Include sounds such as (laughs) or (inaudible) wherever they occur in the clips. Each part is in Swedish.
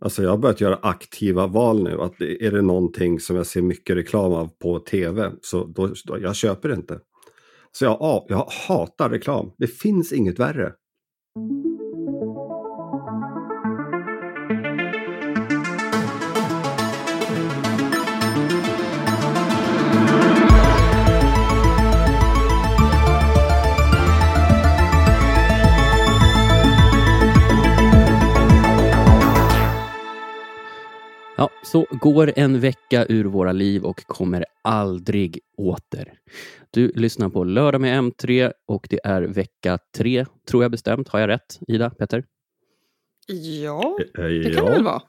Alltså jag har börjat göra aktiva val nu. Att är det någonting som jag ser mycket reklam av på tv så då, då jag köper det inte. Så jag, jag hatar reklam. Det finns inget värre. Ja, så går en vecka ur våra liv och kommer aldrig åter. Du lyssnar på Lördag med M3 och det är vecka tre, tror jag bestämt. Har jag rätt, Ida, Petter? Ja, eh, det kan det väl vara.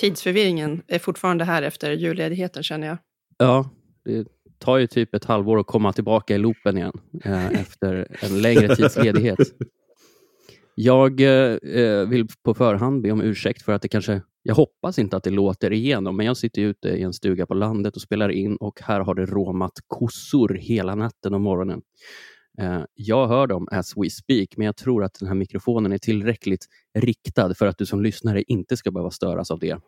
Tidsförvirringen är fortfarande här efter julledigheten känner jag. Ja, det tar ju typ ett halvår att komma tillbaka i loopen igen eh, efter en längre tids ledighet. (laughs) Jag eh, vill på förhand be om ursäkt för att det kanske, jag hoppas inte att det låter igenom, men jag sitter ute i en stuga på landet och spelar in och här har det råmat kossor hela natten och morgonen. Eh, jag hör dem as we speak, men jag tror att den här mikrofonen är tillräckligt riktad för att du som lyssnare inte ska behöva störas av det.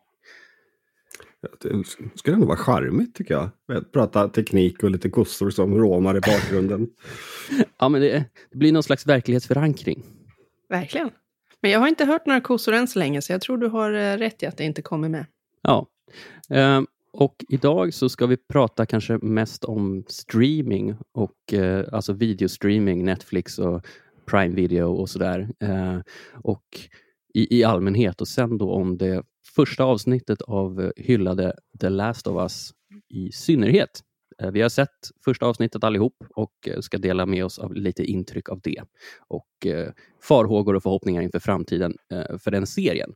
Det skulle ändå vara charmigt tycker jag. Prata teknik och lite kossor som råmar i bakgrunden. (laughs) ja, men det, det blir någon slags verklighetsförankring. Verkligen. Men jag har inte hört några kossor än så länge, så jag tror du har eh, rätt i att det inte kommer med. Ja. Eh, och idag så ska vi prata kanske mest om streaming och eh, alltså videostreaming, Netflix och Prime Video och sådär. Eh, och i, i allmänhet och sen då om det första avsnittet av eh, hyllade The Last of Us i synnerhet. Eh, vi har sett första avsnittet allihop och eh, ska dela med oss av lite intryck av det och eh, farhågor och förhoppningar inför framtiden för den serien.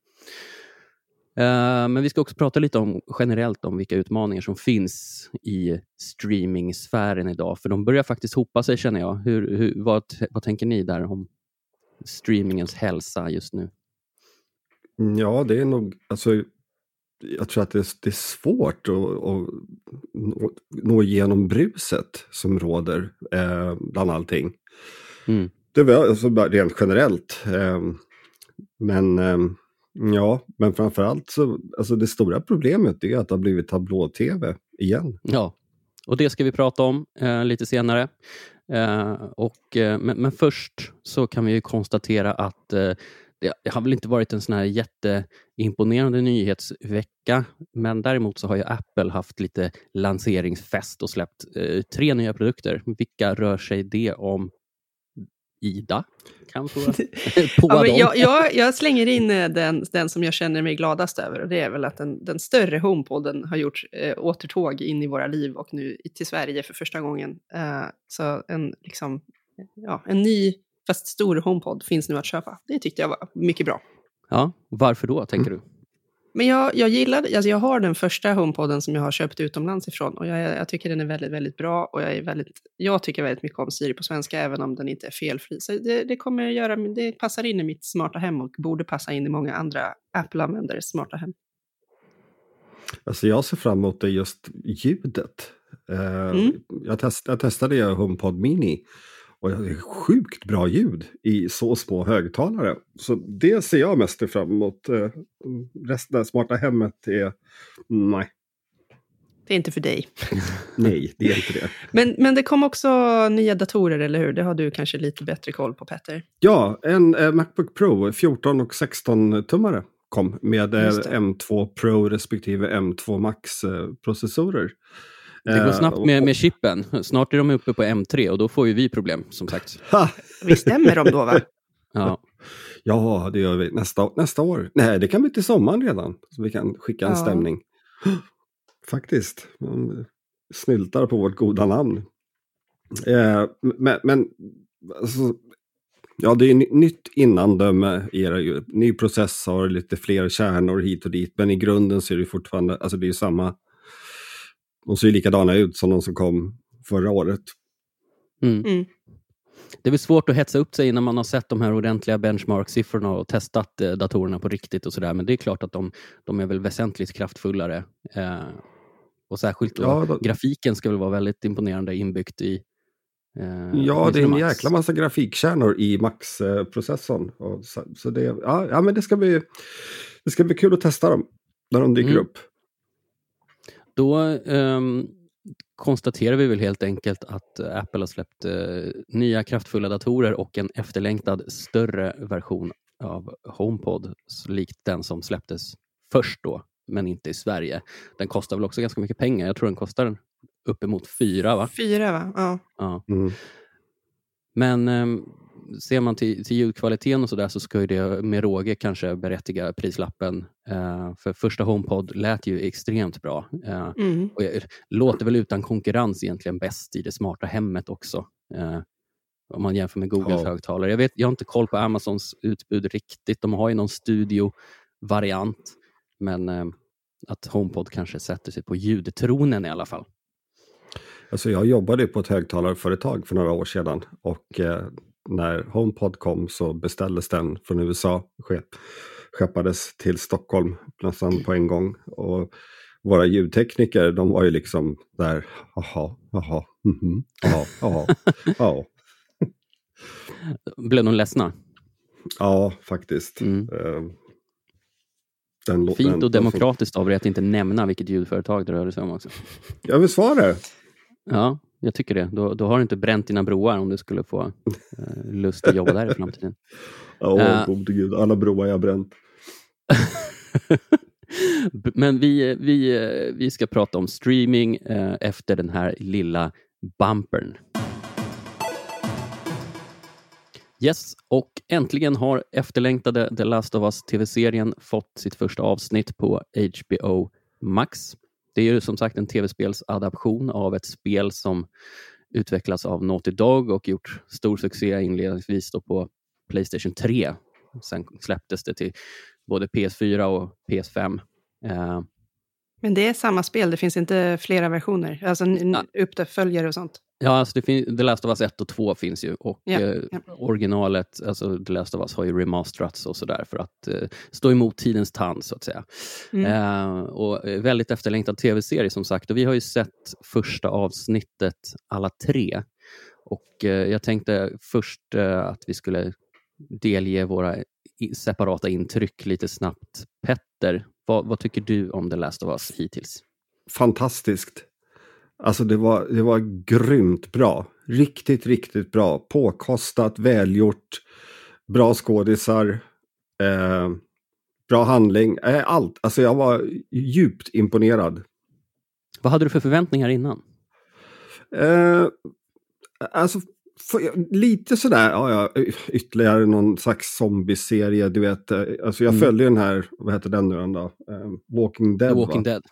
Men vi ska också prata lite om generellt om vilka utmaningar som finns i streamingsfären idag, för de börjar faktiskt hopa sig känner jag. Hur, hur, vad, vad tänker ni där om streamingens hälsa just nu? Mm, ja, det är nog, alltså jag tror att det är, det är svårt att, att nå, igenom bruset som råder eh, bland allting. Mm. Det var alltså rent generellt. Eh, men eh, ja, men framförallt så, alltså det stora problemet är att det har blivit tablå-tv igen. Ja, och det ska vi prata om eh, lite senare. Eh, och, eh, men, men, först så kan vi konstatera att det har väl inte varit en sån här jätteimponerande nyhetsvecka, men däremot så har ju Apple haft lite lanseringsfest och släppt eh, tre nya produkter. Vilka rör sig det om? Ida? Kan få (laughs) ja, jag, jag, jag, slänger in eh, den, den som jag känner mig gladast över och det är väl att den, den större HomePoden har gjort eh, återtåg in i våra liv och nu till Sverige för första gången. Uh, så en, liksom, ja, en ny fast stor HomePod finns nu att köpa. Det tyckte jag var mycket bra. Ja, varför då, tänker mm. du? Men jag, jag gillade, alltså jag har den första HomePoden som jag har köpt utomlands ifrån och jag, jag, tycker den är väldigt, väldigt bra och jag, är väldigt, jag tycker väldigt mycket om Siri på svenska även om den inte är felfri. Så det, det kommer jag göra, det passar in i mitt smarta hem och borde passa in i många andra Apple-användares smarta hem. Alltså jag ser fram emot det just ljudet. Uh, mm. jag, test, jag testade HomePod Mini och det är sjukt bra ljud i så små högtalare. Så det ser jag mest fram emot. Eh, resten av smarta hemmet är nej. Det är inte för dig. (laughs) nej, det är inte det. Men, men det kom också nya datorer, eller hur? Det har du kanske lite bättre koll på, Petter? Ja, en eh, Macbook Pro 14 och 16-tummare kom med eh, M2 Pro respektive M2 Max-processorer. Eh, det går eh, snabbt med, med chippen. Snart är de uppe på M3 och då får ju vi problem, som sagt. (laughs) Vi stämmer dem då, va? Ja. Ja, det gör vi nästa, nästa år. Nej, det kan bli till sommaren redan. Så vi kan skicka en ja. stämning. (gasps) Faktiskt. Man snyltar på vårt goda namn. Eh, men, men alltså, ja, det är nytt innandöme i det. Ny processor, lite fler kärnor hit och dit. Men i grunden så är det fortfarande, alltså det är samma de ser ju likadana ut som de som kom förra året. Mm. Mm. Det är väl svårt att hetsa upp sig innan man har sett de här ordentliga benchmark-siffrorna och testat eh, datorerna på riktigt och sådär. Men det är klart att de, de är väl väsentligt kraftfullare. Eh, och särskilt då, ja, då... grafiken ska väl vara väldigt imponerande inbyggt i eh, Ja, det är en Max. jäkla massa grafikkärnor i Max-processorn. Så, så det, ja, ja, men det ska bli det ska bli kul att testa dem när de dyker mm. upp. Då um, konstaterar vi väl helt enkelt att Apple har släppt uh, nya kraftfulla datorer och en efterlängtad större version av HomePod, likt den som släpptes först då, men inte i Sverige. Den kostar väl också ganska mycket pengar. Jag tror den kostar uppemot fyra, va? Fyra, va? Ja. ja. Mm. Men um, ser man till, till ljudkvaliteten och så där så ska det med råge kanske berättiga prislappen. Uh, för första HomePod lät ju extremt bra. Uh, mm. och jag, låter väl utan konkurrens egentligen bäst i det smarta hemmet också. Uh, om man jämför med Googles ja. högtalare. Jag, vet, jag har inte koll på Amazons utbud riktigt. De har ju någon studio-variant. Men att HomePod kanske sätter sig på ljudtronen i alla fall. Alltså jag jobbade på ett högtalarföretag för några år sedan och eh, när HomePod kom så beställdes den från USA. Skeppades till Stockholm nästan på en gång. Och våra ljudtekniker de var ju liksom där, jaha, jaha, mhm, jaha, jaha, ja. (laughs) Blev de ledsna? Ja, faktiskt. Mm. Uh, den, Fint den, och demokratiskt av dig att inte nämna vilket ljudföretag det rörde sig om också. Jag vill svara. Ja, jag tycker det. Då, då har du inte bränt dina broar om du skulle få eh, lust att jobba där i framtiden. (laughs) Ja, oh, uh, gode gud. Alla broar jag har bränt. (laughs) Men vi, vi, vi ska prata om streaming eh, efter den här lilla bumpern. Yes, och äntligen har efterlängtade The Last of Us TV-serien fått sitt första avsnitt på HBO Max. Det är ju som sagt en tv-spelsadaption av ett spel som utvecklas av Naughty Dog och gjort stor succé inledningsvis på Playstation 3. Sen släpptes det till både PS4 och PS5. Eh. Men det är samma spel, det finns inte flera versioner? Alltså ja. uppföljare och sånt? Ja, alltså det finns, The Last of Us 1 och 2 finns ju och ja, eh, ja. originalet, alltså The Last of Us har ju remasterats och sådär för att eh, stå emot tidens tand så att säga. Mm. Eh, och eh, väldigt efterlängtad tv-serie som sagt och vi har ju sett första avsnittet alla tre. Och eh, jag tänkte först eh, att vi skulle delge våra separata intryck lite snabbt. Petter, vad, vad tycker du om The Last of Us hittills? Fantastiskt. Alltså det var, det var grymt bra. Riktigt, riktigt bra. Påkostat, välgjort, bra skådisar, eh, bra handling. Eh, allt. Alltså jag var djupt imponerad. Vad hade du för förväntningar innan? Eh, alltså för, lite sådär, ja, ja, ytterligare någon slags zombieserie, du vet. Eh, alltså jag mm. följde den här, vad heter den nu då? Eh, Walking Dead. The Walking va? Dead.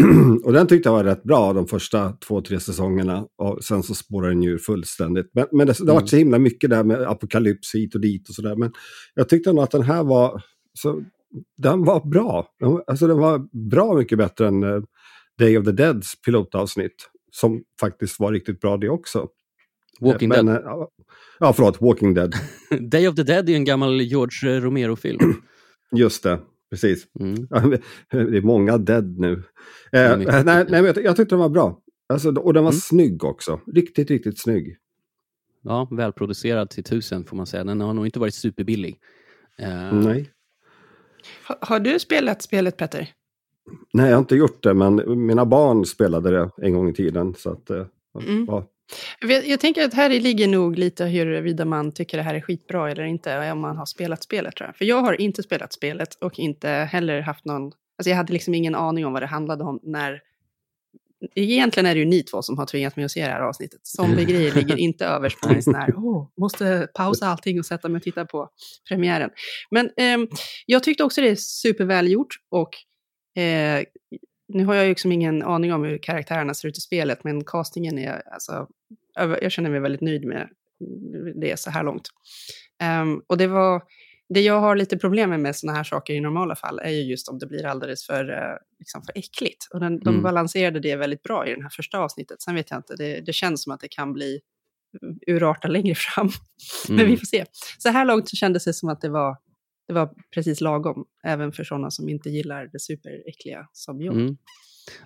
Eh, (clears throat) och den tyckte jag var rätt bra de första två, tre säsongerna. Och sen så spårar den ju fullständigt. Men, men det, det har varit så mm. himla mycket där med apokalyps hit och dit och sådär. Men jag tyckte nog att den här var, så, den var bra. Alltså den var bra mycket bättre än uh, Day of the Deads pilotavsnitt. Som faktiskt var riktigt bra det också. Walking men, Dead? Uh, ja, förlåt, Walking Dead. (laughs) Day of the Dead är en gammal George Romero-film. (clears throat) Just det. Precis. Mm. (laughs) det är många dead nu. Eh, nej, nej, men jag, jag tyckte den var bra. Alltså, och den var mm. snygg också. Riktigt, riktigt snygg. Ja, välproducerad till tusen får man säga. Den har nog inte varit superbillig. Uh... Nej. Har, har du spelat spelet Petter? Nej, jag har inte gjort det, men mina barn spelade det en gång i tiden. Så att, uh, mm. ja. Jag tänker att här ligger nog lite huruvida man tycker det här är skitbra eller inte, om man har spelat spelet tror jag. För jag har inte spelat spelet och inte heller haft någon, alltså jag hade liksom ingen aning om vad det handlade om när Egentligen är det ju ni två som har tvingat mig att se det här avsnittet. Zombiegrejer (laughs) ligger inte överst på min sån här, oh, måste pausa allting och sätta mig och titta på premiären. Men eh, jag tyckte också det är supervälgjort och eh, nu har jag ju liksom ingen aning om hur karaktärerna ser ut i spelet, men castingen är, alltså, jag känner mig väldigt nöjd med det så här långt. Um, och det var, det jag har lite problem med med sådana här saker i normala fall är ju just om det blir alldeles för, uh, liksom för äckligt. Och den, de mm. balanserade det väldigt bra i det här första avsnittet. Sen vet jag inte, det, det känns som att det kan bli urarta längre fram. Mm. (laughs) Men vi får se. Så här långt så kändes det som att det var det var precis lagom, även för sådana som inte gillar det superäckliga som jag. Mm.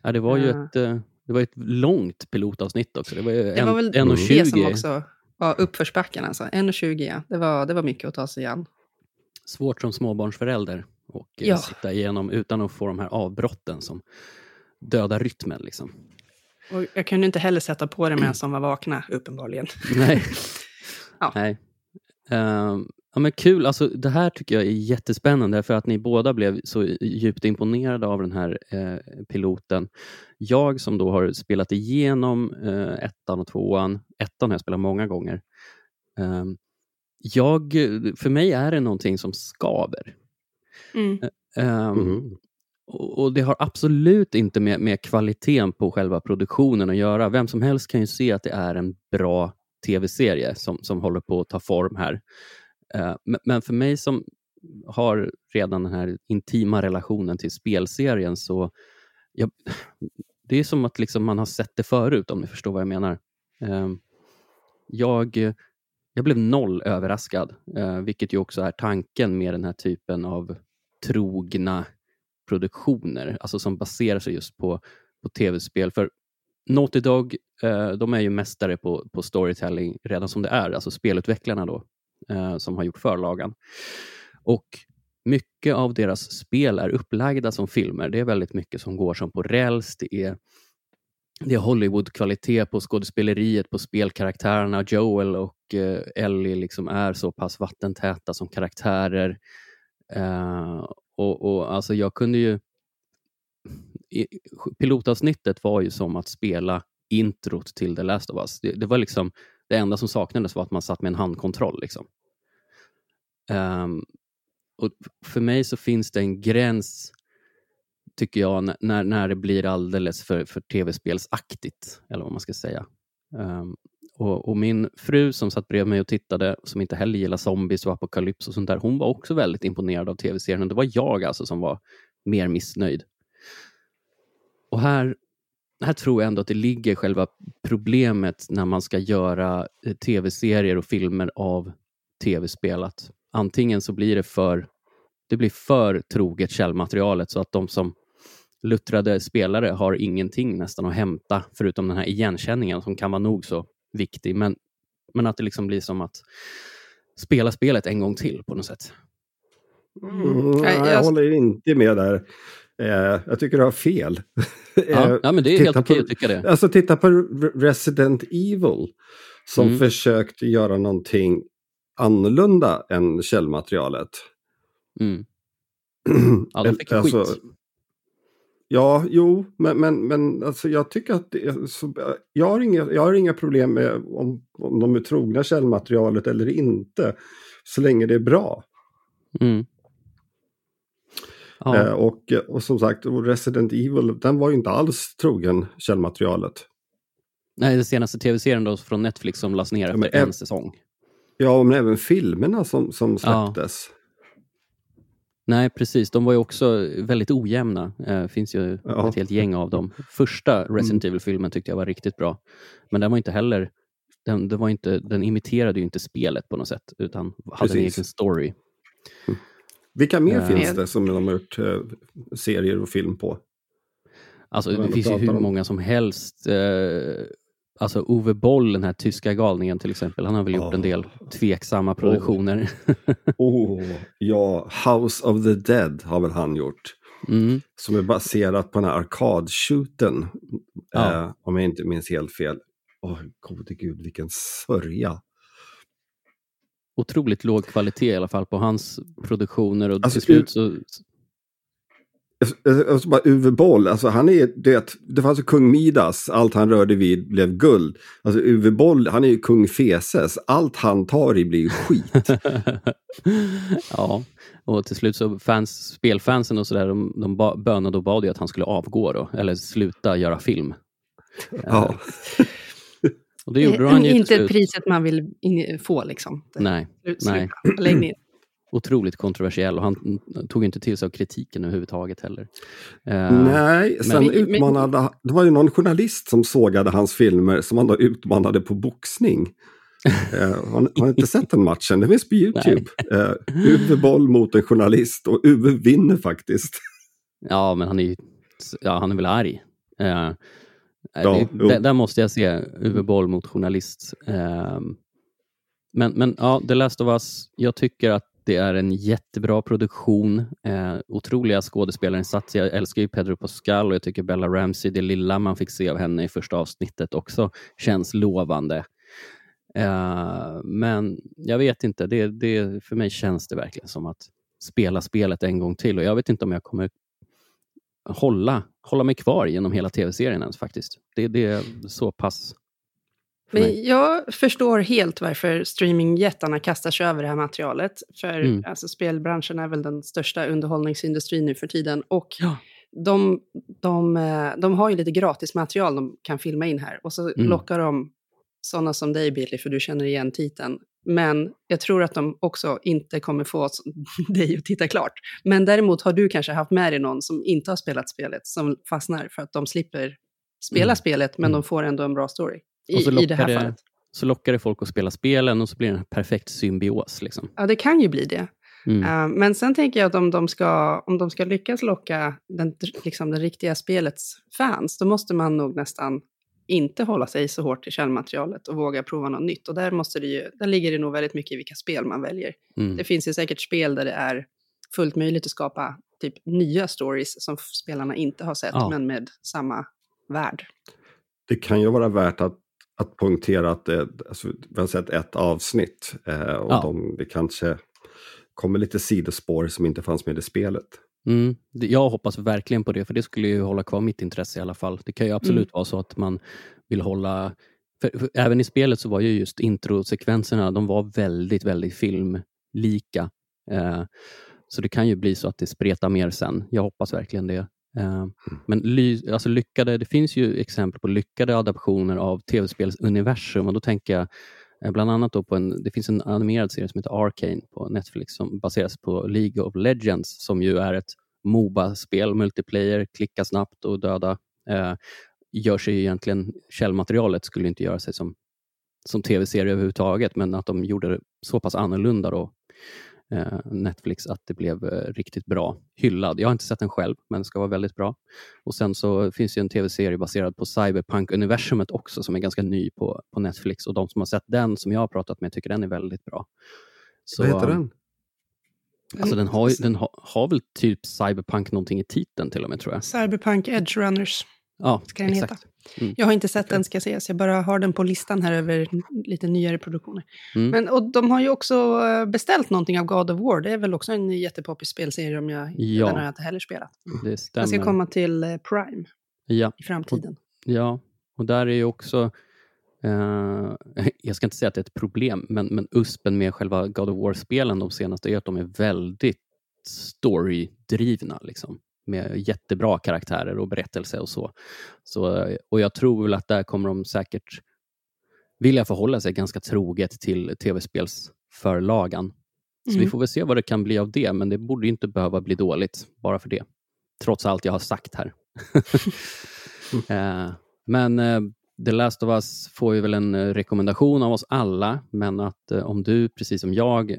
Ja, det var ju uh, ett, eh, det var ett långt pilotavsnitt också. Det var det en, var väl 1,20. det som också var uppförsbacken. Alltså. 1,20 ja. Det var, det var mycket att ta sig an. Svårt som småbarnsförälder och eh, Ja. sitta igenom utan att få de här avbrotten som dödar rytmen. Liksom. Och jag kunde inte heller sätta på det medan (clears throat) de var vakna, uppenbarligen. Nej. (laughs) Ja. Nej. Ehm, ja, men kul, alltså, det här tycker jag är jättespännande för att ni båda blev så djupt imponerade av den här eh, piloten. Jag som då har spelat igenom eh, ettan och tvåan, ettan har jag spelat många gånger. Ehm, jag, för mig är det någonting som skaver. Mm. Och och det har absolut inte med, med kvaliteten på själva produktionen att göra. Vem som helst kan ju se att det är en bra tv-serie som, som håller på att ta form här. Eh, men, för mig som har redan den här intima relationen till spelserien så jag, (sighs) det är som att liksom man har sett det förut om ni förstår vad jag menar. Ehm, jag, jag blev noll överraskad, eh, vilket ju också är tanken med den här typen av trogna produktioner, alltså som baserar sig just på, på tv-spel. För Naughty Dog, eh, de är ju mästare på, på storytelling redan som det är, alltså spelutvecklarna då, eh, som har gjort förlagan. Och mycket av deras spel är upplagda som filmer. Det är väldigt mycket som går som på räls. Det är, det är Hollywood-kvalitet på skådespeleriet, på spelkaraktärerna. Joel och eh, Ellie liksom är så pass vattentäta som karaktärer. Eh, och, och alltså jag kunde ju... I, pilotavsnittet var ju som att spela introt till The Last of Us. Det, det var liksom det enda som saknades var att man satt med en handkontroll. Liksom. Um, och för mig så finns det en gräns, tycker jag, när, när det blir alldeles för, för tv-spelsaktigt, eller vad man ska säga. Um, och, och min fru som satt bredvid mig och tittade, som inte heller gillar zombies och apokalyps och sånt där, hon var också väldigt imponerad av tv-serien. Det var jag alltså som var mer missnöjd. Och här, här tror jag ändå att det ligger själva problemet när man ska göra eh, tv-serier och filmer av tv-spel. Att antingen så blir det för, det blir för troget källmaterialet så att de som luttrade spelare har ingenting nästan att hämta förutom den här igenkänningen som kan vara nog så viktig. Men, men att det liksom blir som att spela spelet en gång till på något sätt. Mm, Nej, jag håller inte med där. Eh, jag tycker du har fel. Ja, Eh, ja men det är titta helt okej på- att tycka det. Alltså titta på Re- Resident Evil som Mm. försökte göra någonting annorlunda än källmaterialet. Mm. (clears throat) De fick Alltså, skit. Ja, jo, men, men, men alltså, jag tycker att det så, jag, har inga, jag har inga problem med om, om de är trogna källmaterialet eller inte. Så länge det är bra. Mm. Ja. Eh, och, och som sagt, Resident Evil, den var ju inte alls trogen källmaterialet. Nej, den senaste tv-serien då från Netflix som lades ner efter men en säsong. Ja, men även filmerna som, som Ja. släpptes. Nej, precis. De var ju också väldigt ojämna. Det finns ju Ja. Mm. ett helt gäng av dem. Första Resident Evil-filmen tyckte jag var riktigt bra. Men den var inte heller... Den, det var inte, den imiterade ju inte spelet på något sätt, utan hade en Precis. egen story. Vilka mer Eh. finns det som de har gjort eh, serier och film på? Alltså, det finns ju hur om? många som helst. Eh, alltså Ove Boll, den här tyska galningen till exempel, han har väl gjort Ja. en del tveksamma produktioner. Oh, ja, House of the Dead har väl han gjort. Mm. Som är baserat på den här arkadshooten. Ja. Eh, om jag inte minns helt fel. Åh, gode gud, vilken sörja. Otroligt låg kvalitet i alla fall på hans produktioner och Alltså, till slut så... Alltså bara Uwe Boll, alltså han är, det, det fanns ju kung Midas, allt han rörde vid blev guld. Alltså Uwe Boll, han är ju kung Feses, allt han tar i blir skit. (laughs) ja, och till slut så fans, spelfansen och sådär, de, de bönade och bad ju att han skulle avgå då, eller sluta göra film. ja. Och det gjorde han ju till Inte slut. priset man vill in, få liksom. Nej, nej. sluta. Lägg ner. (clears throat) otroligt kontroversiell och han tog inte till sig av kritiken överhuvudtaget heller. Eh, Nej, sen Men- utmanade, det var ju någon journalist som sågade hans filmer som han då utmanade på boxning. (laughs) Eh, har, har inte sett den matchen? Det finns på YouTube. Eh, Uwe Boll mot en journalist och Uwe vinner faktiskt. Ja, men han är ju ja, han är väl arg. Eh, Ja, det, där, måste jag se Uwe Boll mot journalist. Eh, men, men ja, The Last of Us, jag tycker att Det är en jättebra produktion, eh, otroliga skådespelarinsatser. Jag älskar ju Pedro Pascal och jag tycker Bella Ramsey, det lilla man fick se av henne i första avsnittet också känns lovande. Eh, men jag vet inte, det, det, för mig känns det verkligen som att spela spelet en gång till och jag vet inte om jag kommer hålla, hålla mig kvar genom hela tv-serien ens faktiskt. Det, det är så pass men jag förstår helt varför streamingjättarna kastar sig över det här materialet. För mm. alltså, spelbranschen är väl den största underhållningsindustrin nu för tiden. Och ja. de, de, eh, de har ju lite gratis material de kan filma in här. Och så mm. lockar de sådana som dig, Billy, för du känner igen titeln. Men jag tror att de också inte kommer få (laughs) dig att titta klart. Men däremot har du kanske haft med dig någon som inte har spelat spelet, som fastnar för att de slipper spela mm. spelet, men mm. de får ändå en bra story. I, i det här det, fallet. Så lockar det folk att spela spelen och så blir det en perfekt symbios. Liksom. Ja, det kan ju bli det. Mm. Uh, men sen tänker jag att om de ska, om de ska lyckas locka den, liksom den riktiga spelets fans, då måste man nog nästan inte hålla sig så hårt till källmaterialet och våga prova något nytt. Och där, måste det ju, där ligger det nog väldigt mycket i vilka spel man väljer. Mm. Det finns ju säkert spel där det är fullt möjligt att skapa typ nya stories som spelarna inte har sett, ja. men med samma värld. Det kan ju vara värt att, att poängtera att det, alltså, vi har sett ett avsnitt eh, och ja. de, det kanske kommer lite sidospår som inte fanns med i spelet. Mm. Jag hoppas verkligen på det, för det skulle ju hålla kvar mitt intresse i alla fall. Det kan ju absolut mm. vara så att man vill hålla... För, för även i spelet så var ju just introsekvenserna, de var väldigt, väldigt filmlika. Eh, så det kan ju bli så att det spretar mer sen. Jag hoppas verkligen det. Eh, mm. men ly, alltså lyckade, det finns ju exempel på lyckade adaptioner av tv-spelsuniversum och då tänker jag Eh, bland annat då på en, det finns en animerad serie som heter Arcane på Netflix som baseras på League of Legends som ju är ett Moba-spel, multiplayer, klicka snabbt och döda. Eh, gör sig egentligen, källmaterialet skulle inte göra sig som, som tv-serie överhuvudtaget, men att de gjorde det så pass annorlunda då Netflix att det blev eh, riktigt bra hyllad. Jag har inte sett den själv, men den ska vara väldigt bra. Och Sen så finns det en tv-serie baserad på Cyberpunk-universumet också som är ganska ny på, på Netflix och de som har sett den, som jag har pratat med, tycker den är väldigt bra. Så, Vad heter den? Alltså den har, den har, har väl typ Cyberpunk någonting i titeln till och med tror jag. Cyberpunk Edge Runners. Ja, ska den exakt. heta. Mm. Jag har inte sett den ska jag säga, så jag bara har den på listan här över lite nyare produktioner. Mm. Men, och de har ju också eh, beställt någonting av God of War. Det är väl också en jättepoppis spelserie om jag, ja. den har jag inte heller spelat. Det stämmer. Den ska komma till eh, Prime ja. i framtiden. Och, ja, och där är ju också Uh, (laughs) jag ska inte säga att det är ett problem, men, men USPen med själva God of War-spelen de senaste är att de är väldigt storydrivna. Liksom med jättebra karaktärer och berättelse och så. så. Och jag tror väl att där kommer de säkert vilja förhålla sig ganska troget till tv-spelsförlagan. Så mm. vi får väl se vad det kan bli av det, men det borde inte behöva bli dåligt bara för det. Trots allt jag har sagt här. (laughs) eh, men eh, The Last of Us får ju väl en eh, rekommendation av oss alla, men att eh, om du, precis som jag,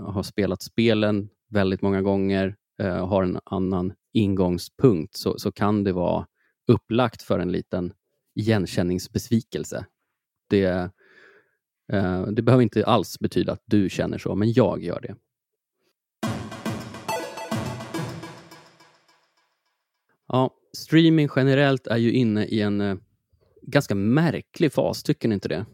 har spelat spelen väldigt många gånger, har en annan ingångspunkt så, så kan det vara upplagt för en liten igenkänningsbesvikelse. Det, eh, det behöver inte alls betyda att du känner så, men jag gör det. Ja, streaming generellt är ju inne i en eh, ganska märklig fas, tycker ni inte det?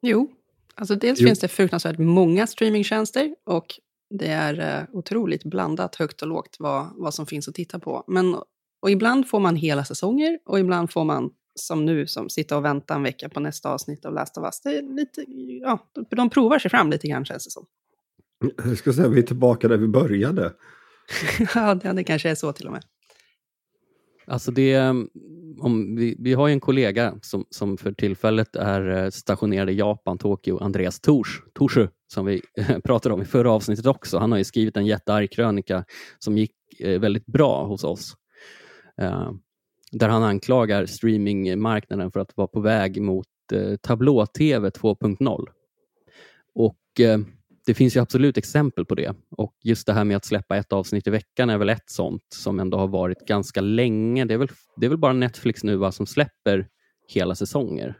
Jo, alltså dels jo. finns det fruktansvärt många streamingtjänster och det är eh, otroligt blandat, högt och lågt, vad, vad som finns att titta på. Men, och ibland får man hela säsonger och ibland får man, som nu, som sitta och vänta en vecka på nästa avsnitt av Last of Us. Det är lite, ja, de provar sig fram lite grann känns det som. Jag ska säga, vi är tillbaka där vi började. (laughs) ja, det kanske är så till och med. Alltså det, mm, om vi, vi har en kollega som, som för tillfället är eh, stationerad i Japan, Tokyo, Andreas Tors, Torsu, som vi (laughs) pratade om i förra avsnittet också. Han har ju skrivit en jättearg krönika som gick eh, väldigt bra hos oss. Eh, där han anklagar streamingmarknaden för att vara på väg mot tablå-tv 2.0. Och det finns ju absolut exempel på det. Och just det här med att släppa ett avsnitt i veckan är väl ett sånt som ändå har varit ganska länge. Det är väl, det är väl bara Netflix nu va, som släpper hela säsonger?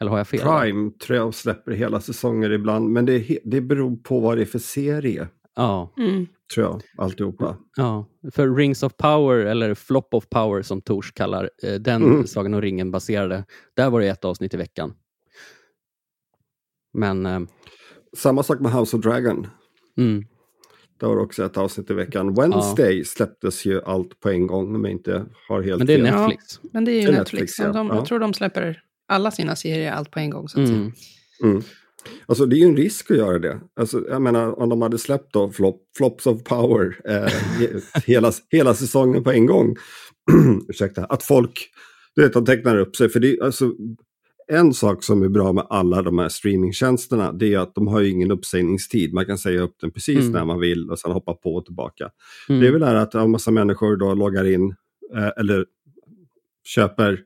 Eller har jag fel? Prime tror jag släpper hela säsonger ibland, men det, det beror på vad det är för serie. Ja. Mm. Tror jag, alltihopa. Ja, för Rings of Power, eller Flop of Power som Tors kallar eh, den mm. Sagan om ringen baserade, där var det ett avsnitt i veckan. Men... Samma sak med House of Dragon. Mm. Det var också ett avsnitt i veckan. Wednesday ja. släpptes ju allt på en gång om jag inte har helt Men det är fel. Netflix. Ja, men det är ju det är Netflix. Netflix ja. de, jag tror de släpper alla sina serier allt på en gång. Så att mm. Mm. Alltså det är ju en risk att göra det. Alltså, jag menar om de hade släppt då flop, Flops of Power eh, (laughs) hela, hela säsongen på en gång. (clears throat) Ursäkta, att folk, du vet, de tecknar upp sig. För det, alltså, en sak som är bra med alla de här streamingtjänsterna det är att de har ju ingen uppsägningstid. Man kan säga upp den precis mm. när man vill och sen hoppa på och tillbaka. Mm. Det är väl det här att en massa människor då loggar in eh, eller köper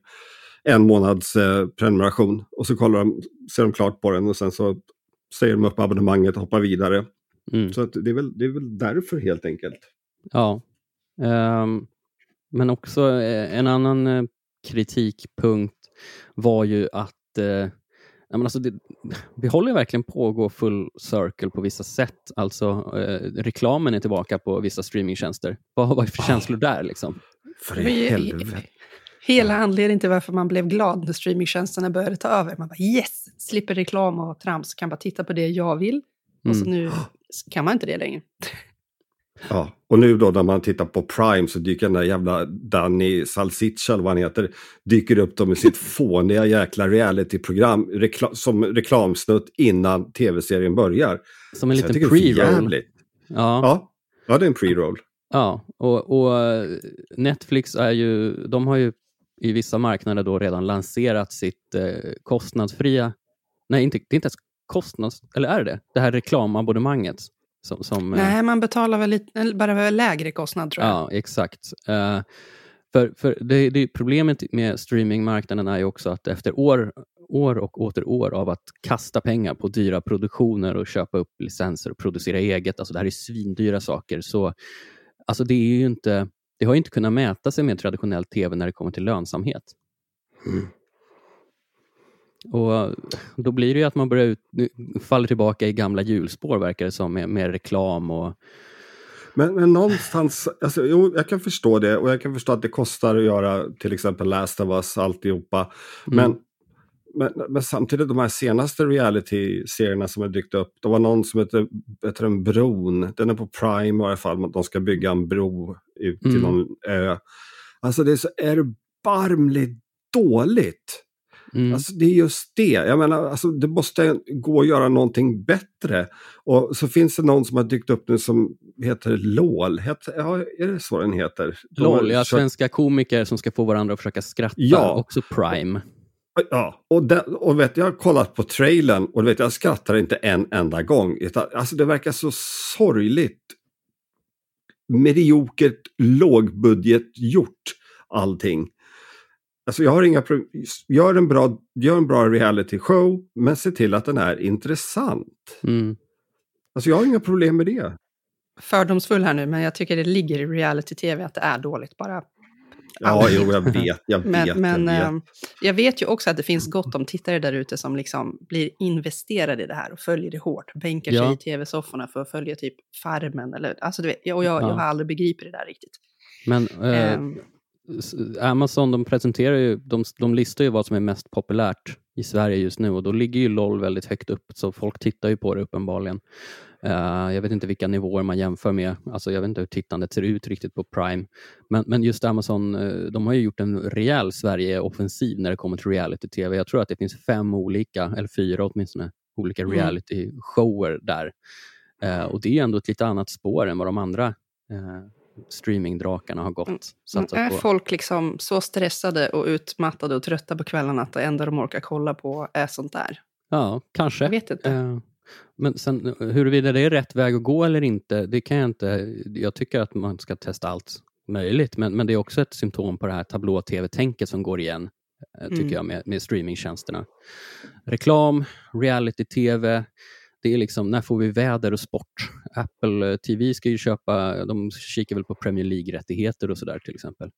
en månads eh, prenumeration och så kollar de, ser de klart på den och sen så säger de upp abonnemanget och hoppar vidare. Mm. Så det, är väl, det är väl därför helt enkelt. Ja. Um, men också eh, en annan eh, kritikpunkt var ju att eh, men alltså det, vi håller verkligen på att gå full circle på vissa sätt. Alltså eh, reklamen är tillbaka på vissa streamingtjänster. Vad har vi för oh. känslor där liksom? För helvete. Hela anledningen till varför man blev glad när streamingtjänsterna började ta över. Man bara yes, slipper reklam och trams, kan bara titta på det jag vill. Mm. Och så mm. nu kan man inte det längre. Ja, och nu då när man tittar på Prime så dyker den där jävla Danny Salsiccia eller vad han heter, dyker upp då med sitt (laughs) fåniga jäkla realityprogram rekla som reklamsnutt innan tv-serien börjar. Som en liten pre-roll. Ja. ja. ja, det är en pre-roll. Ja, och, och, Netflix är ju, de har ju i vissa marknader då redan lanserat sitt eh, kostnadsfria, nej inte, det är inte ens kostnads, eller är det det? Det här reklamabonnemanget. Som, som, eh, nej, man betalar väl lite, bara lägre kostnad tror jag. Ja, exakt. Uh, för, för det, det, problemet med streamingmarknaden är ju också att efter år, år och åter år av att kasta pengar på dyra produktioner och köpa upp licenser och producera eget, alltså det här är svindyra saker, så alltså det är ju inte det har inte kunnat mäta sig med traditionell tv när det kommer till lönsamhet. Mm. Och Då blir det ju att man börjar ut, faller tillbaka i gamla hjulspår verkar det som, med, med reklam och men, men någonstans, alltså, jo, jag kan förstå det och jag kan förstå att det kostar att göra till exempel Last of Us, alltihopa. Mm. Men, men, men samtidigt de här senaste reality-serierna som har dykt upp, det var någon som heter, heter en Bron, den är på Prime i alla fall, de ska bygga en bro ut till mm. någon ö. Alltså det är så erbarmligt dåligt. Mm. Alltså, det är just det. Jag menar, alltså, det måste gå att göra någonting bättre. Och så finns det någon som har dykt upp nu som heter LOL. Heter, ja, är det så den heter? De LOL, ja, kört... svenska komiker som ska få varandra att försöka skratta. Ja. Också Prime. Ja, och, den, och vet, jag har kollat på trailern och vet, jag skrattar inte en enda gång. Alltså det verkar så sorgligt mediokert lågbudget gjort allting. Alltså jag har inga problem. Gör en bra, gör en bra reality show men se till att den är intressant. Mm. Alltså jag har inga problem med det. Fördomsfull här nu, men jag tycker det ligger i reality-tv att det är dåligt. Bara Ja, jo, jag vet. Jag men, (laughs) vet, men jag, vet. Ehm, jag vet ju också att det finns gott om tittare där ute som liksom blir investerade i det här och följer det hårt. Bänkar ja. sig i tv-sofforna för att följa typ Farmen. Eller, alltså, du vet, och jag, ja. jag har aldrig begripit det där riktigt. Men eh, um, Amazon de presenterar ju, de, de listar ju vad som är mest populärt i Sverige just nu och då ligger ju LOL väldigt högt upp så folk tittar ju på det uppenbarligen. Uh, jag vet inte vilka nivåer man jämför med. Alltså, jag vet inte hur tittandet ser ut riktigt på Prime. Men, men just Amazon, uh, de har ju gjort en rejäl Sverige-offensiv när det kommer till reality-tv. Jag tror att det finns fem olika, eller fyra åtminstone, olika mm. reality-shower där. Uh, och det är ändå ett lite annat spår än vad de andra streamingdrakarna har gått. Mm. Är på. folk liksom så stressade och utmattade och trötta på kvällarna att det enda de orkar kolla på är sånt där? Ja, kanske. Jag vet inte. Men sen huruvida det är rätt väg att gå eller inte, det kan jag inte... Jag tycker att man ska testa allt möjligt, men, men det är också ett symptom på det här tablå-tv-tänket som går igen, eh, tycker mm. jag, med, med streamingtjänsterna. Reklam, reality-tv, det är liksom, när får vi väder och sport? Apple TV ska ju köpa, de kikar väl på Premier League-rättigheter och sådär till exempel.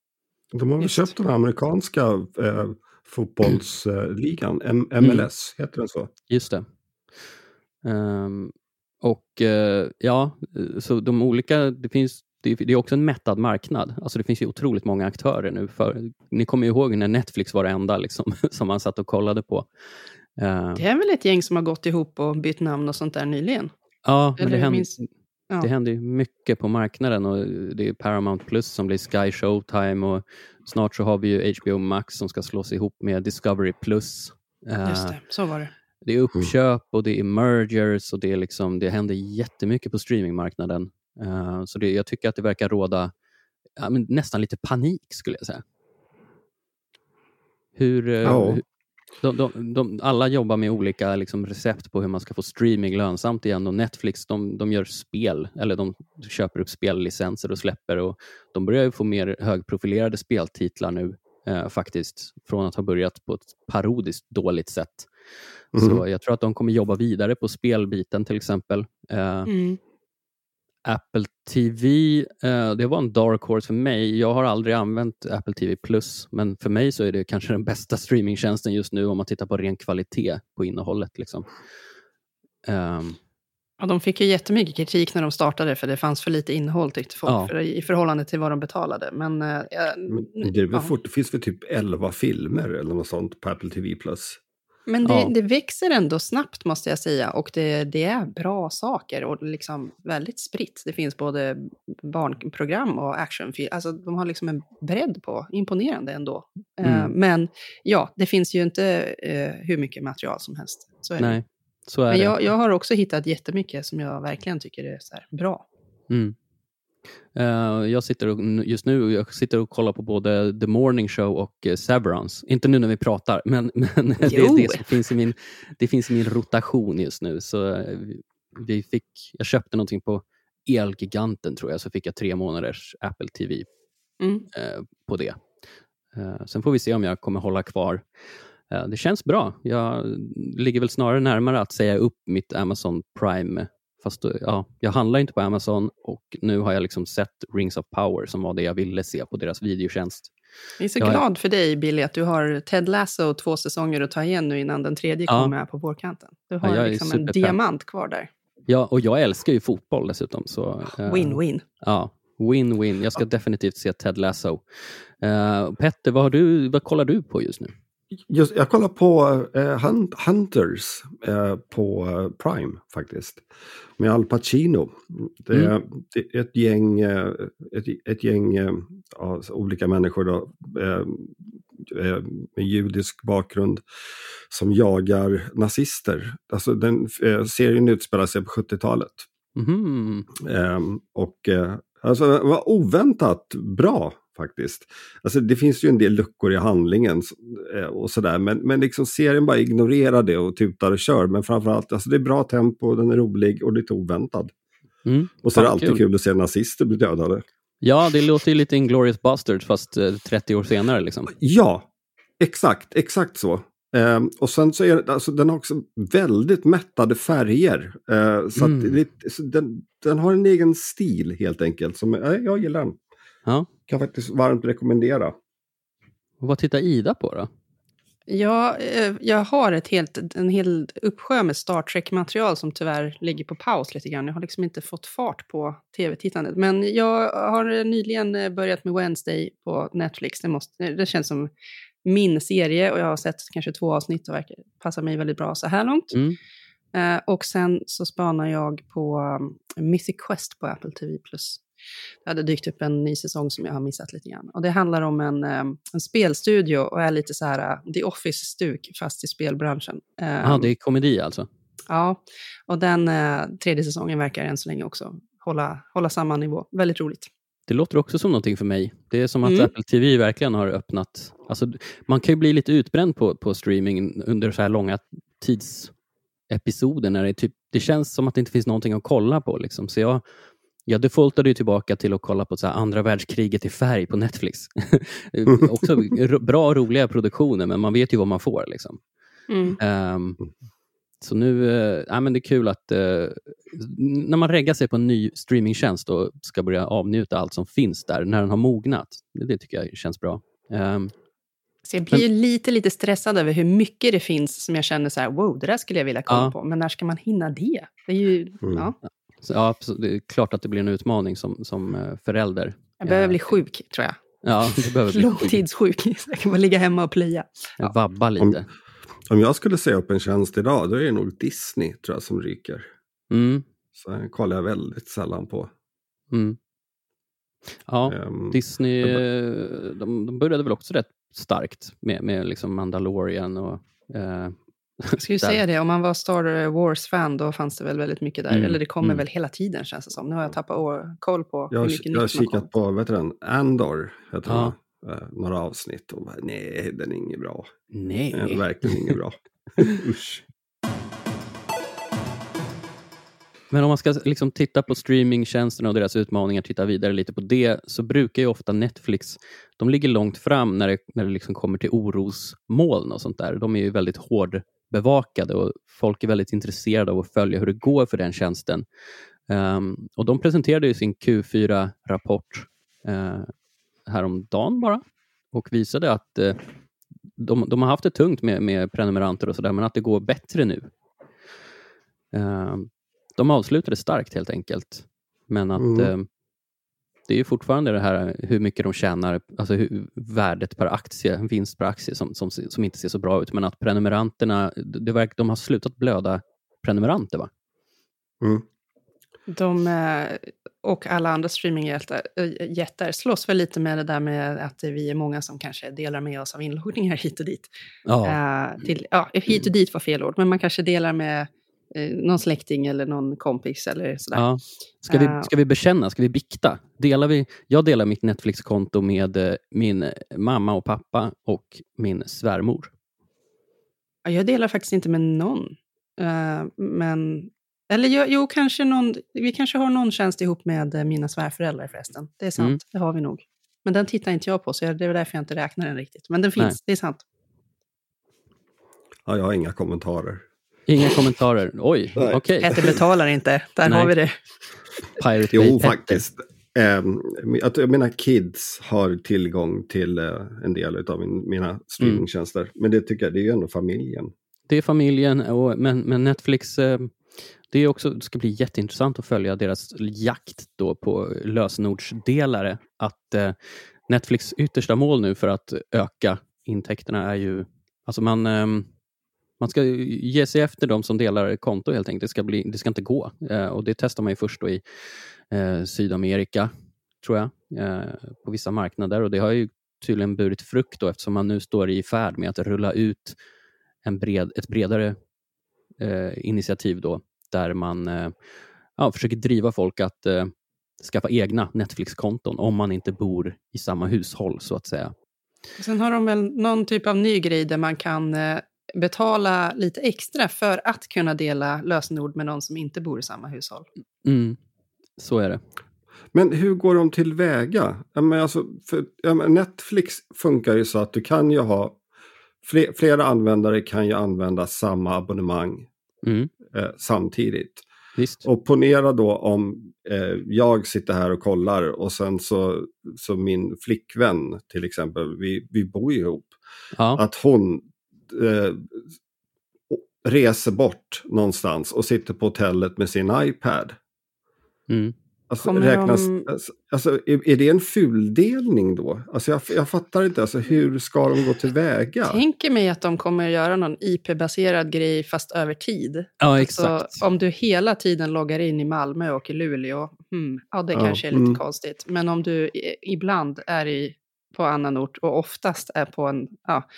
De har väl köpt den amerikanska eh, fotbollsligan, MLS, mm. heter den så? Just det. Um, och eh, ja, så de olika, det finns det, det är också en mättad marknad. Alltså det finns ju otroligt många aktörer nu. För, ni kommer ihåg när Netflix var det enda liksom, (laughs) som man satt och kollade på. Det är väl ett gäng som har gått ihop och bytt namn och sånt där nyligen? Ja, men det händer, ja. det händer mycket på marknaden. och Det är Paramount Plus som blir Sky Showtime och snart så har vi ju HBO Max som ska slås ihop med Discovery Plus. Uh, Just det, så var det. Det är uppköp och det är mergers och det, är liksom, det händer jättemycket på streamingmarknaden. Uh, så det, jag tycker att det verkar råda ja, nästan lite panik skulle jag säga. Hur, uh, hur de, de, de, alla jobbar med olika liksom, recept på hur man ska få streaming lönsamt igen och Netflix de, de gör spel, eller de köper upp spellicenser och släpper och de börjar få mer högprofilerade speltitlar nu eh, faktiskt, från att ha börjat på ett parodiskt dåligt sätt. Mm. Så jag tror att de kommer jobba vidare på spelbiten till exempel. Eh, mm. Apple TV, eh, det var en dark horse för mig. Jag har aldrig använt Apple TV Plus, men för mig så är det kanske den bästa streamingtjänsten just nu om man tittar på ren kvalitet på innehållet. Liksom. Um, ja, de fick ju jättemycket kritik när de startade för det fanns för lite innehåll tyckte folk ja. för, i förhållande till vad de betalade. Men, äh, men det, ja. fort, det finns väl typ 11 filmer eller något sånt på Apple TV Plus? Men det, ja. det, växer ändå snabbt måste jag säga och det, det, är bra saker och liksom väldigt spritt. Det finns både barnprogram och actionfilm. Alltså de har liksom en bredd på, imponerande ändå. Eh, mm. Uh, men ja, det finns ju inte uh, hur mycket material som helst. Så Nej, så är men det. Jag, jag har också hittat jättemycket som jag verkligen tycker är så bra. Mm. Uh, jag sitter och, just nu jag sitter och kollar på både The Morning Show och uh, Severance. Inte nu när vi pratar, (laughs) men, men det är det som finns i min, det finns i min rotation just nu. Så uh, vi fick, jag köpte någonting på Elgiganten tror jag, så fick jag tre månaders Apple TV mm. på det. sen får vi se om jag kommer hålla kvar. det känns bra. Jag ligger väl snarare närmare att säga upp mitt Amazon Prime Fast ja, jag handlar inte på Amazon och nu har jag liksom sett Rings of Power som var det jag ville se på deras videotjänst. Jag är så jag glad för dig, Billy, att du har Ted Lasso två säsonger att ta igen nu innan den tredje ja. kommer på vårkanten. Du har ja, liksom en diamant kvar där. Ja, och jag älskar ju fotboll dessutom. Win-win. Uh, ja, win-win. Jag ska definitivt se Ted Lasso. Uh, Petter, vad, har du, vad kollar du på just nu? Just, jag kollar på uh, Hunters uh, på Prime faktiskt. Med Al Pacino. Det, mm. det är ett gäng, ett, ett gäng uh, olika människor då, med judisk bakgrund som jagar nazister. Alltså den serien utspelar sig på 70-talet. Mm. Um, och alltså, den var oväntat bra faktiskt. Alltså det finns ju en del luckor i handlingen eh, och sådär men, men liksom serien bara ignorerar det och tutar och kör. Men framförallt, alltså det är bra tempo, den är rolig och lite oväntad. Mm, och så är det alltid kul. kul att se nazister bli dödade. Ja, det låter ju lite Inglourious Basterds fast 30 eh, år senare. Liksom. Ja, exakt, exakt så. Um, och sen så är alltså, den har också väldigt mättade färger. Uh, så, mm. det, så den, den, har en egen stil helt enkelt. Som, uh, jag gillar den. Ja. Kan faktiskt varmt rekommendera. Och vad tittar Ida på då? Ja, eh, jag har ett helt, en hel uppsjö med Star Trek-material som tyvärr ligger på paus lite grann. Jag har liksom inte fått fart på tv-tittandet. Men jag har nyligen eh, börjat med Wednesday på Netflix. Det, måste, det känns som min serie och jag har sett kanske två avsnitt och verkar passa mig väldigt bra så här långt. Mm. Uh, och sen så spanar jag på um, Mythic Quest på Apple TV+. Det hade dykt upp en ny säsong som jag har missat lite grann. Och det handlar om en, um, en spelstudio och är lite så här uh, The Office-stuk fast i spelbranschen. Ja, um, det är komedi alltså? Ja, och den uh, tredje säsongen verkar än så länge också hålla, hålla samma nivå. Väldigt roligt. Det låter också som någonting för mig. Det är som att mm. Apple TV verkligen har öppnat... Alltså, man kan ju bli lite utbränd på, på streaming under så här långa tidsepisoder. När det, typ, det känns som att det inte finns någonting att kolla på. Liksom. Så jag, jag defaultade ju tillbaka till att kolla på så andra världskriget i färg på Netflix. (laughs) också bra och roliga produktioner, men man vet ju vad man får. Liksom. Mm. Um, så nu, ja, men det är kul att uh, när man reggar sig på en ny streamingtjänst och ska börja avnjuta allt som finns där, när den har mognat. Det, det tycker jag känns bra. Um, Så jag blir men, lite, lite stressad över hur mycket det finns som jag känner så här, wow, det där skulle jag vilja kolla ja. på, men när ska man hinna det? Det är ju, mm. ja. Ja, det är klart att det blir en utmaning som, som eh, förälder. Jag behöver bli sjuk, tror jag. Ja, du behöver bli Långtidssjuk, så (laughs) jag kan bara ligga hemma och plöja. Ja. Vabba lite. Om, om jag skulle säga upp en tjänst idag, då är det nog Disney tror jag som ryker. Mm. Så den kollar jag väldigt sällan på. Mm. Ja, um, Disney, de, de, började väl också rätt starkt med, med liksom Mandalorian och... Eh, jag skulle (laughs) säga det, om man var Star Wars-fan då fanns det väl väldigt mycket där. Mm. Eller det kommer mm. väl hela tiden känns det som. Nu har jag tappat koll på jag, hur mycket Jag har kikat på, vet du den, Andor, heter ja. den, eh, några avsnitt och bara, nej, den är inget bra. Nej. Den är verkligen inget bra. (laughs) Usch. Men om man ska liksom titta på streamingtjänsterna och deras utmaningar, titta vidare lite på det, så brukar ju ofta Netflix, de ligger långt fram när det, när det liksom kommer till orosmoln och sånt där. De är ju väldigt hårdbevakade och folk är väldigt intresserade av att följa hur det går för den tjänsten. Um, och de presenterade ju sin Q4-rapport uh, häromdagen bara och visade att uh, de, de, har haft det tungt med, med prenumeranter och sådär, men att det går bättre nu. Um, de avslutade starkt helt enkelt. Men att mm. Det är ju fortfarande det här hur mycket de tjänar, alltså hur, värdet per aktie, vinst per aktie som, som, som inte ser så bra ut. Men att prenumeranterna, det verkar, de har slutat blöda prenumeranter va? Mm. De eh, och alla andra streamingjättar eh, slåss väl lite med det där med att vi är många som kanske delar med oss av inloggningar hit och dit. Ja. Uh, till, ja, hit och dit var fel ord, men man kanske delar med någon släkting eller någon kompis eller sådär. Ja. Ska, vi, ska vi bekänna, ska vi bikta? Delar vi, jag delar mitt Netflix-konto med eh, min mamma och pappa och min svärmor. Ja, jag delar faktiskt inte med någon. Uh, men, eller jo, jo, kanske någon, vi kanske har någon tjänst ihop med eh, mina svärföräldrar förresten. Det är sant, mm. det har vi nog. Men den tittar inte jag på, så det är därför jag inte räknar den riktigt. Men den finns, Nej. det är sant. Ja, jag har inga kommentarer. Inga kommentarer. Oj, okej. Okay. Peter betalar inte. Där Nej. har vi det. Pirate jo, faktiskt. Um, jag menar kids har tillgång till uh, en del av min, mina streamingtjänster. Mm. Men det tycker jag, det är ju ändå familjen. Det är familjen, och, men, men Netflix, uh, det, är också, det ska bli jätteintressant att följa deras jakt då på lösenordsdelare. Att uh, Netflix yttersta mål nu för att öka intäkterna är ju, alltså man um, man ska ge sig efter de som delar konto helt enkelt. Det ska, bli, det ska inte gå. Eh, och Det testar man ju först i eh, Sydamerika, tror jag, eh, på vissa marknader. Och Det har ju tydligen burit frukt då, eftersom man nu står i färd med att rulla ut en bred, ett bredare eh, initiativ då, där man eh, ja, försöker driva folk att eh, skaffa egna Netflix-konton om man inte bor i samma hushåll, så att säga. Sen har de väl någon typ av ny grej där man kan eh, betala lite extra för att kunna dela lösenord med någon som inte bor i samma hushåll. Mm. Så är det. Men hur går de tillväga? Ja, alltså, för, Netflix funkar ju så att du kan ju ha fler, flera användare kan ju använda samma abonnemang mm. eh, samtidigt. Visst. Och ponera då om eh, jag sitter här och kollar och sen så, så min flickvän till exempel, vi, vi bor ju ihop. Ja. Att hon eh, reser bort någonstans och sitter på hotellet med sin iPad. Mm. Alltså, räknas, de... alltså, är, är, det en fuldelning då? Alltså, jag, jag fattar inte, alltså, hur ska de gå tillväga? Jag tänker mig att de kommer att göra någon IP-baserad grej fast över tid. Ja, exakt. Alltså, om du hela tiden loggar in i Malmö och i Luleå, hmm, ja det ja, kanske är lite mm. konstigt. Men om du ibland är i på annan ort och oftast är på en... Ja,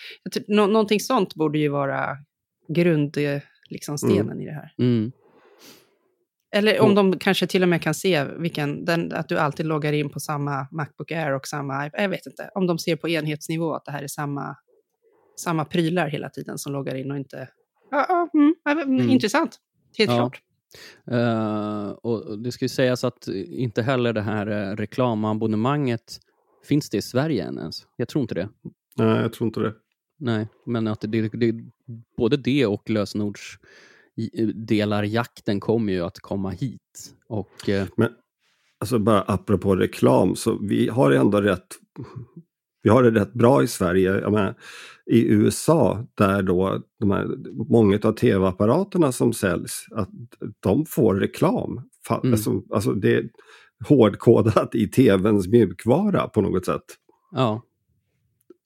nå någonting sånt borde ju vara grundstenen liksom, mm. i det här. Mm. Eller om de kanske till och med kan se vilken, den, att du alltid loggar in på samma Macbook Air och samma Jag vet inte. Om de ser på enhetsnivå att det här är samma, samma prylar hela tiden som loggar in och inte... Ja, ja mm, mm. Intressant. Helt ja. klart. Uh, och det ska ju sägas att inte heller det här uh, reklamabonnemanget Finns det i Sverige än ens? Jag tror inte det. Nej, jag tror inte det. Nej, men att det, det, både det och lösenordsdelarjakten kommer ju att komma hit. Och, eh, men alltså bara apropå reklam, så vi har ändå rätt vi har det rätt bra i Sverige. Menar, I USA där då de här, många av tv-apparaterna som säljs, att de får reklam. Mm. Alltså, alltså det hårdkodat i tvns mjukvara på något sätt. Ja.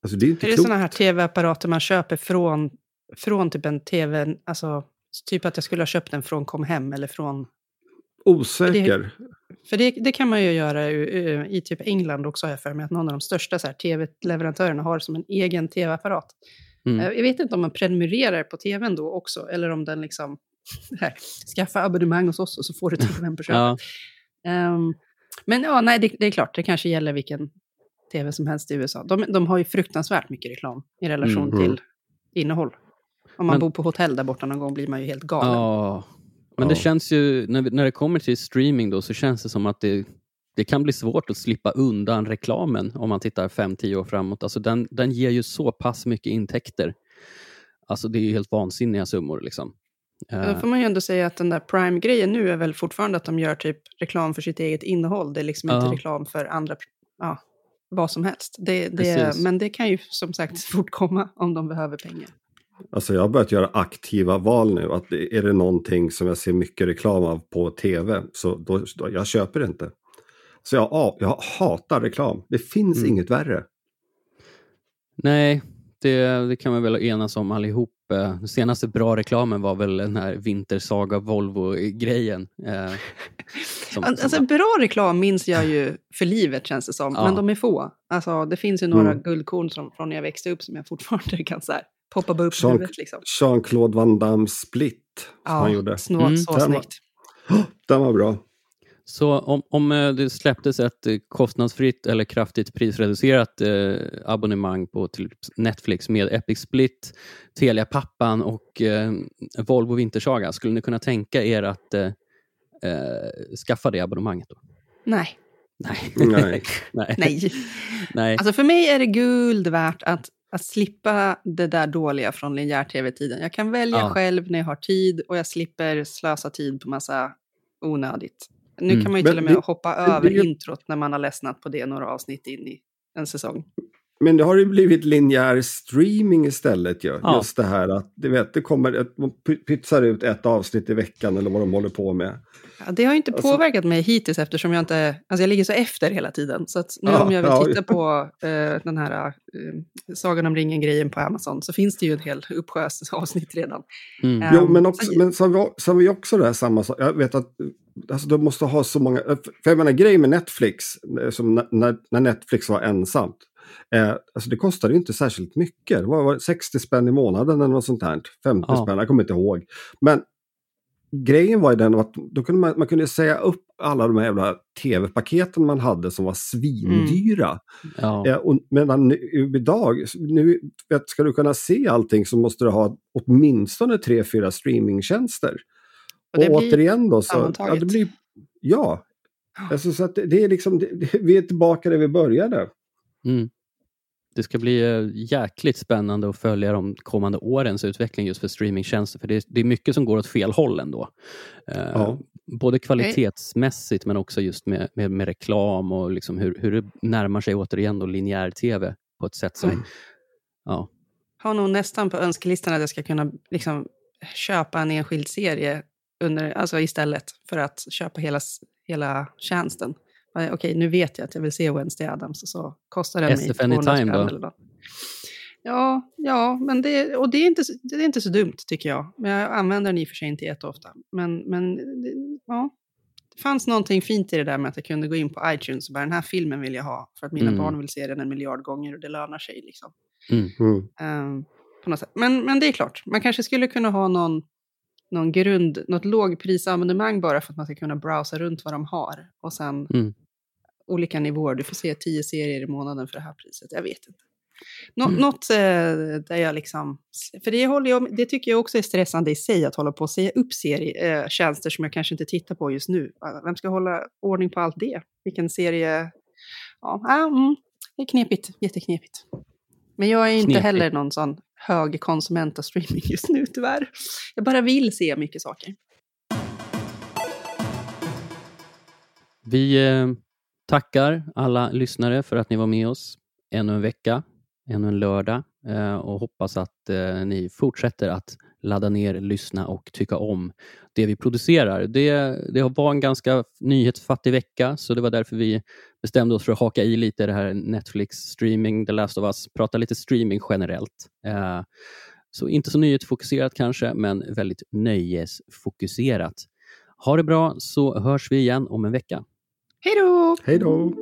Alltså det är inte är det sådana här tv-apparater man köper från, från typ en tv, alltså typ att jag skulle ha köpt den från Comhem eller från... Osäker. För, det, för det, det, kan man ju göra i, i typ England också, har jag för mig, att någon av de största tv-leverantörerna har som en egen tv-apparat. Mm. Jag vet inte om man prenumererar på tvn då också, eller om den liksom, (laughs) här, skaffa abonnemang hos oss och så får du tvn på köpet. ja. Um, men ja, nej, det, det, är klart, det kanske gäller vilken tv som helst i USA. De, de har ju fruktansvärt mycket reklam i relation mm. till innehåll. Om man men, bor på hotell där borta någon gång blir man ju helt galen. Ja, men det känns ju, när, när det kommer till streaming då, så känns det som att det, det kan bli svårt att slippa undan reklamen om man tittar 5-10 år framåt. Alltså den, den ger ju så pass mycket intäkter. Alltså det är ju helt vansinniga summor liksom. Då eh. får man ju ändå säga att den där Prime-grejen nu är väl fortfarande att de gör typ reklam för sitt eget innehåll. Det är liksom inte reklam för andra, ja, vad som helst. Det, det, men det kan ju som sagt (laughs) fort komma om de behöver pengar. Alltså jag har börjat göra aktiva val nu. Att är det någonting som jag ser mycket reklam av på tv så då, då jag köper det inte. Så jag, jag hatar reklam. Det finns mm. inget värre. Nej, det, det kan man väl enas om allihop. Den senaste bra reklamen var väl den här Vintersaga Volvo-grejen. Eh, (laughs) alltså, bra reklam minns jag ju för livet känns det som, ja. men de är få. Alltså, det finns ju några mm. guldkorn som, från när jag växte upp som jag fortfarande (laughs) kan så här, poppa upp Jean, huvudet. Liksom. Jean-Claude Van Damme Split som ja, han gjorde. Snå, mm. så den snyggt. Var, (gasps) den var bra. Så om, om eh, det släpptes ett eh, kostnadsfritt eller kraftigt prisreducerat eh, abonnemang på till Netflix med Epic Split, Telia Pappan och eh, Volvo Vintersaga, skulle ni kunna tänka er att eh, eh skaffa det abonnemanget? Då? Nej. Nej. (laughs) Nej. Nej. Nej. Alltså för mig är det guld värt att, att slippa det där dåliga från linjär-tv-tiden. Jag kan välja ja. själv när jag har tid och jag slipper slösa tid på massa onödigt. Nu mm. kan man ju till och med det, hoppa det, över det, introt när man har ledsnat på det några avsnitt in i en säsong. Men det har ju blivit linjär streaming istället ju. Ja. Just det här att du vet, det kommer ett, man pytsar ut ett avsnitt i veckan eller vad de håller på med. Ja, det har ju inte alltså, påverkat mig hittills eftersom jag inte, alltså jag ligger så efter hela tiden. Så att nu ja, om jag vill titta på uh, den här uh, Sagan om ringen-grejen på Amazon så finns det ju en hel uppsjö (laughs) avsnitt redan. Mm. Um, jo, men, också, så, men så har, vi, så har vi också det här samma sak. Jag vet att alltså, de måste ha så många, för jag menar grejen med Netflix, som när, när Netflix var ensamt, Eh, alltså det kostade inte särskilt mycket. Det var 60 spänn i månaden eller något sånt här. 50 ja. spänn, jag kommer inte ihåg. Men grejen var ju den att då kunde man, man kunde säga upp alla de här jävla tv-paketen man hade som var svindyra. Mm. Ja. Eh, och medan nu, idag, nu, ska du kunna se allting så måste du ha åtminstone tre, fyra streamingtjänster. Och, och återigen då så... Ja, det blir, ja. Alltså, så att det, det är liksom, det, vi är tillbaka där vi började. Mm. Det ska bli eh, jäkligt spännande att följa de kommande årens utveckling just för streamingtjänster. För det är, det är mycket som går åt fel håll ändå. Eh, ja. Både kvalitetsmässigt men också just med, med, med reklam och liksom hur, hur det närmar sig återigen då linjär tv på ett sätt som... Mm. Ja. Har nog nästan på önskelistan att jag ska kunna liksom köpa en enskild serie under, alltså istället för att köpa hela, hela tjänsten. Okej, okay, nu vet jag att jag vill se Wednesday Adams och så kostar den SF mig 200 spänn eller något. Ja, ja men det, och det är, inte, det är inte så dumt tycker jag. Men jag använder den i och för sig inte jätteofta. Men, men ja, det fanns någonting fint i det där med att jag kunde gå in på iTunes och bara den här filmen vill jag ha. För att mina mm. barn vill se den en miljard gånger och det lönar sig. Liksom. Mm. Um, på något sätt. Men, men det är klart, man kanske skulle kunna ha någon någon grund, något lågprisabonnemang bara för att man ska kunna browsa runt vad de har. Och sen mm. olika nivåer. Du får se tio serier i månaden för det här priset. Jag vet inte. Nå mm. Något eh, där jag liksom... För det, håller jag, det tycker jag också är stressande i sig, att hålla på och säga upp serie, eh, tjänster som jag kanske inte tittar på just nu. Vem ska hålla ordning på allt det? Vilken serie... Ja, ah, mm, det är knepigt, jätteknepigt. Men jag är inte Knepigt. heller någon sån hög konsument av streaming just nu tyvärr. Jag bara vill se mycket saker. Vi eh, tackar alla lyssnare för att ni var med oss ännu en vecka, ännu en lördag eh, och hoppas att eh, ni fortsätter att ladda ner, lyssna och tycka om det vi producerar. Det, det var en ganska nyhetsfattig vecka, så det var därför vi bestämde oss för att haka i lite det här Netflix streaming, The Last of Us, prata lite streaming generellt. Eh, så inte så nyhetsfokuserat kanske, men väldigt nöjesfokuserat. Ha det bra så hörs vi igen om en vecka. Hej då! Hej då!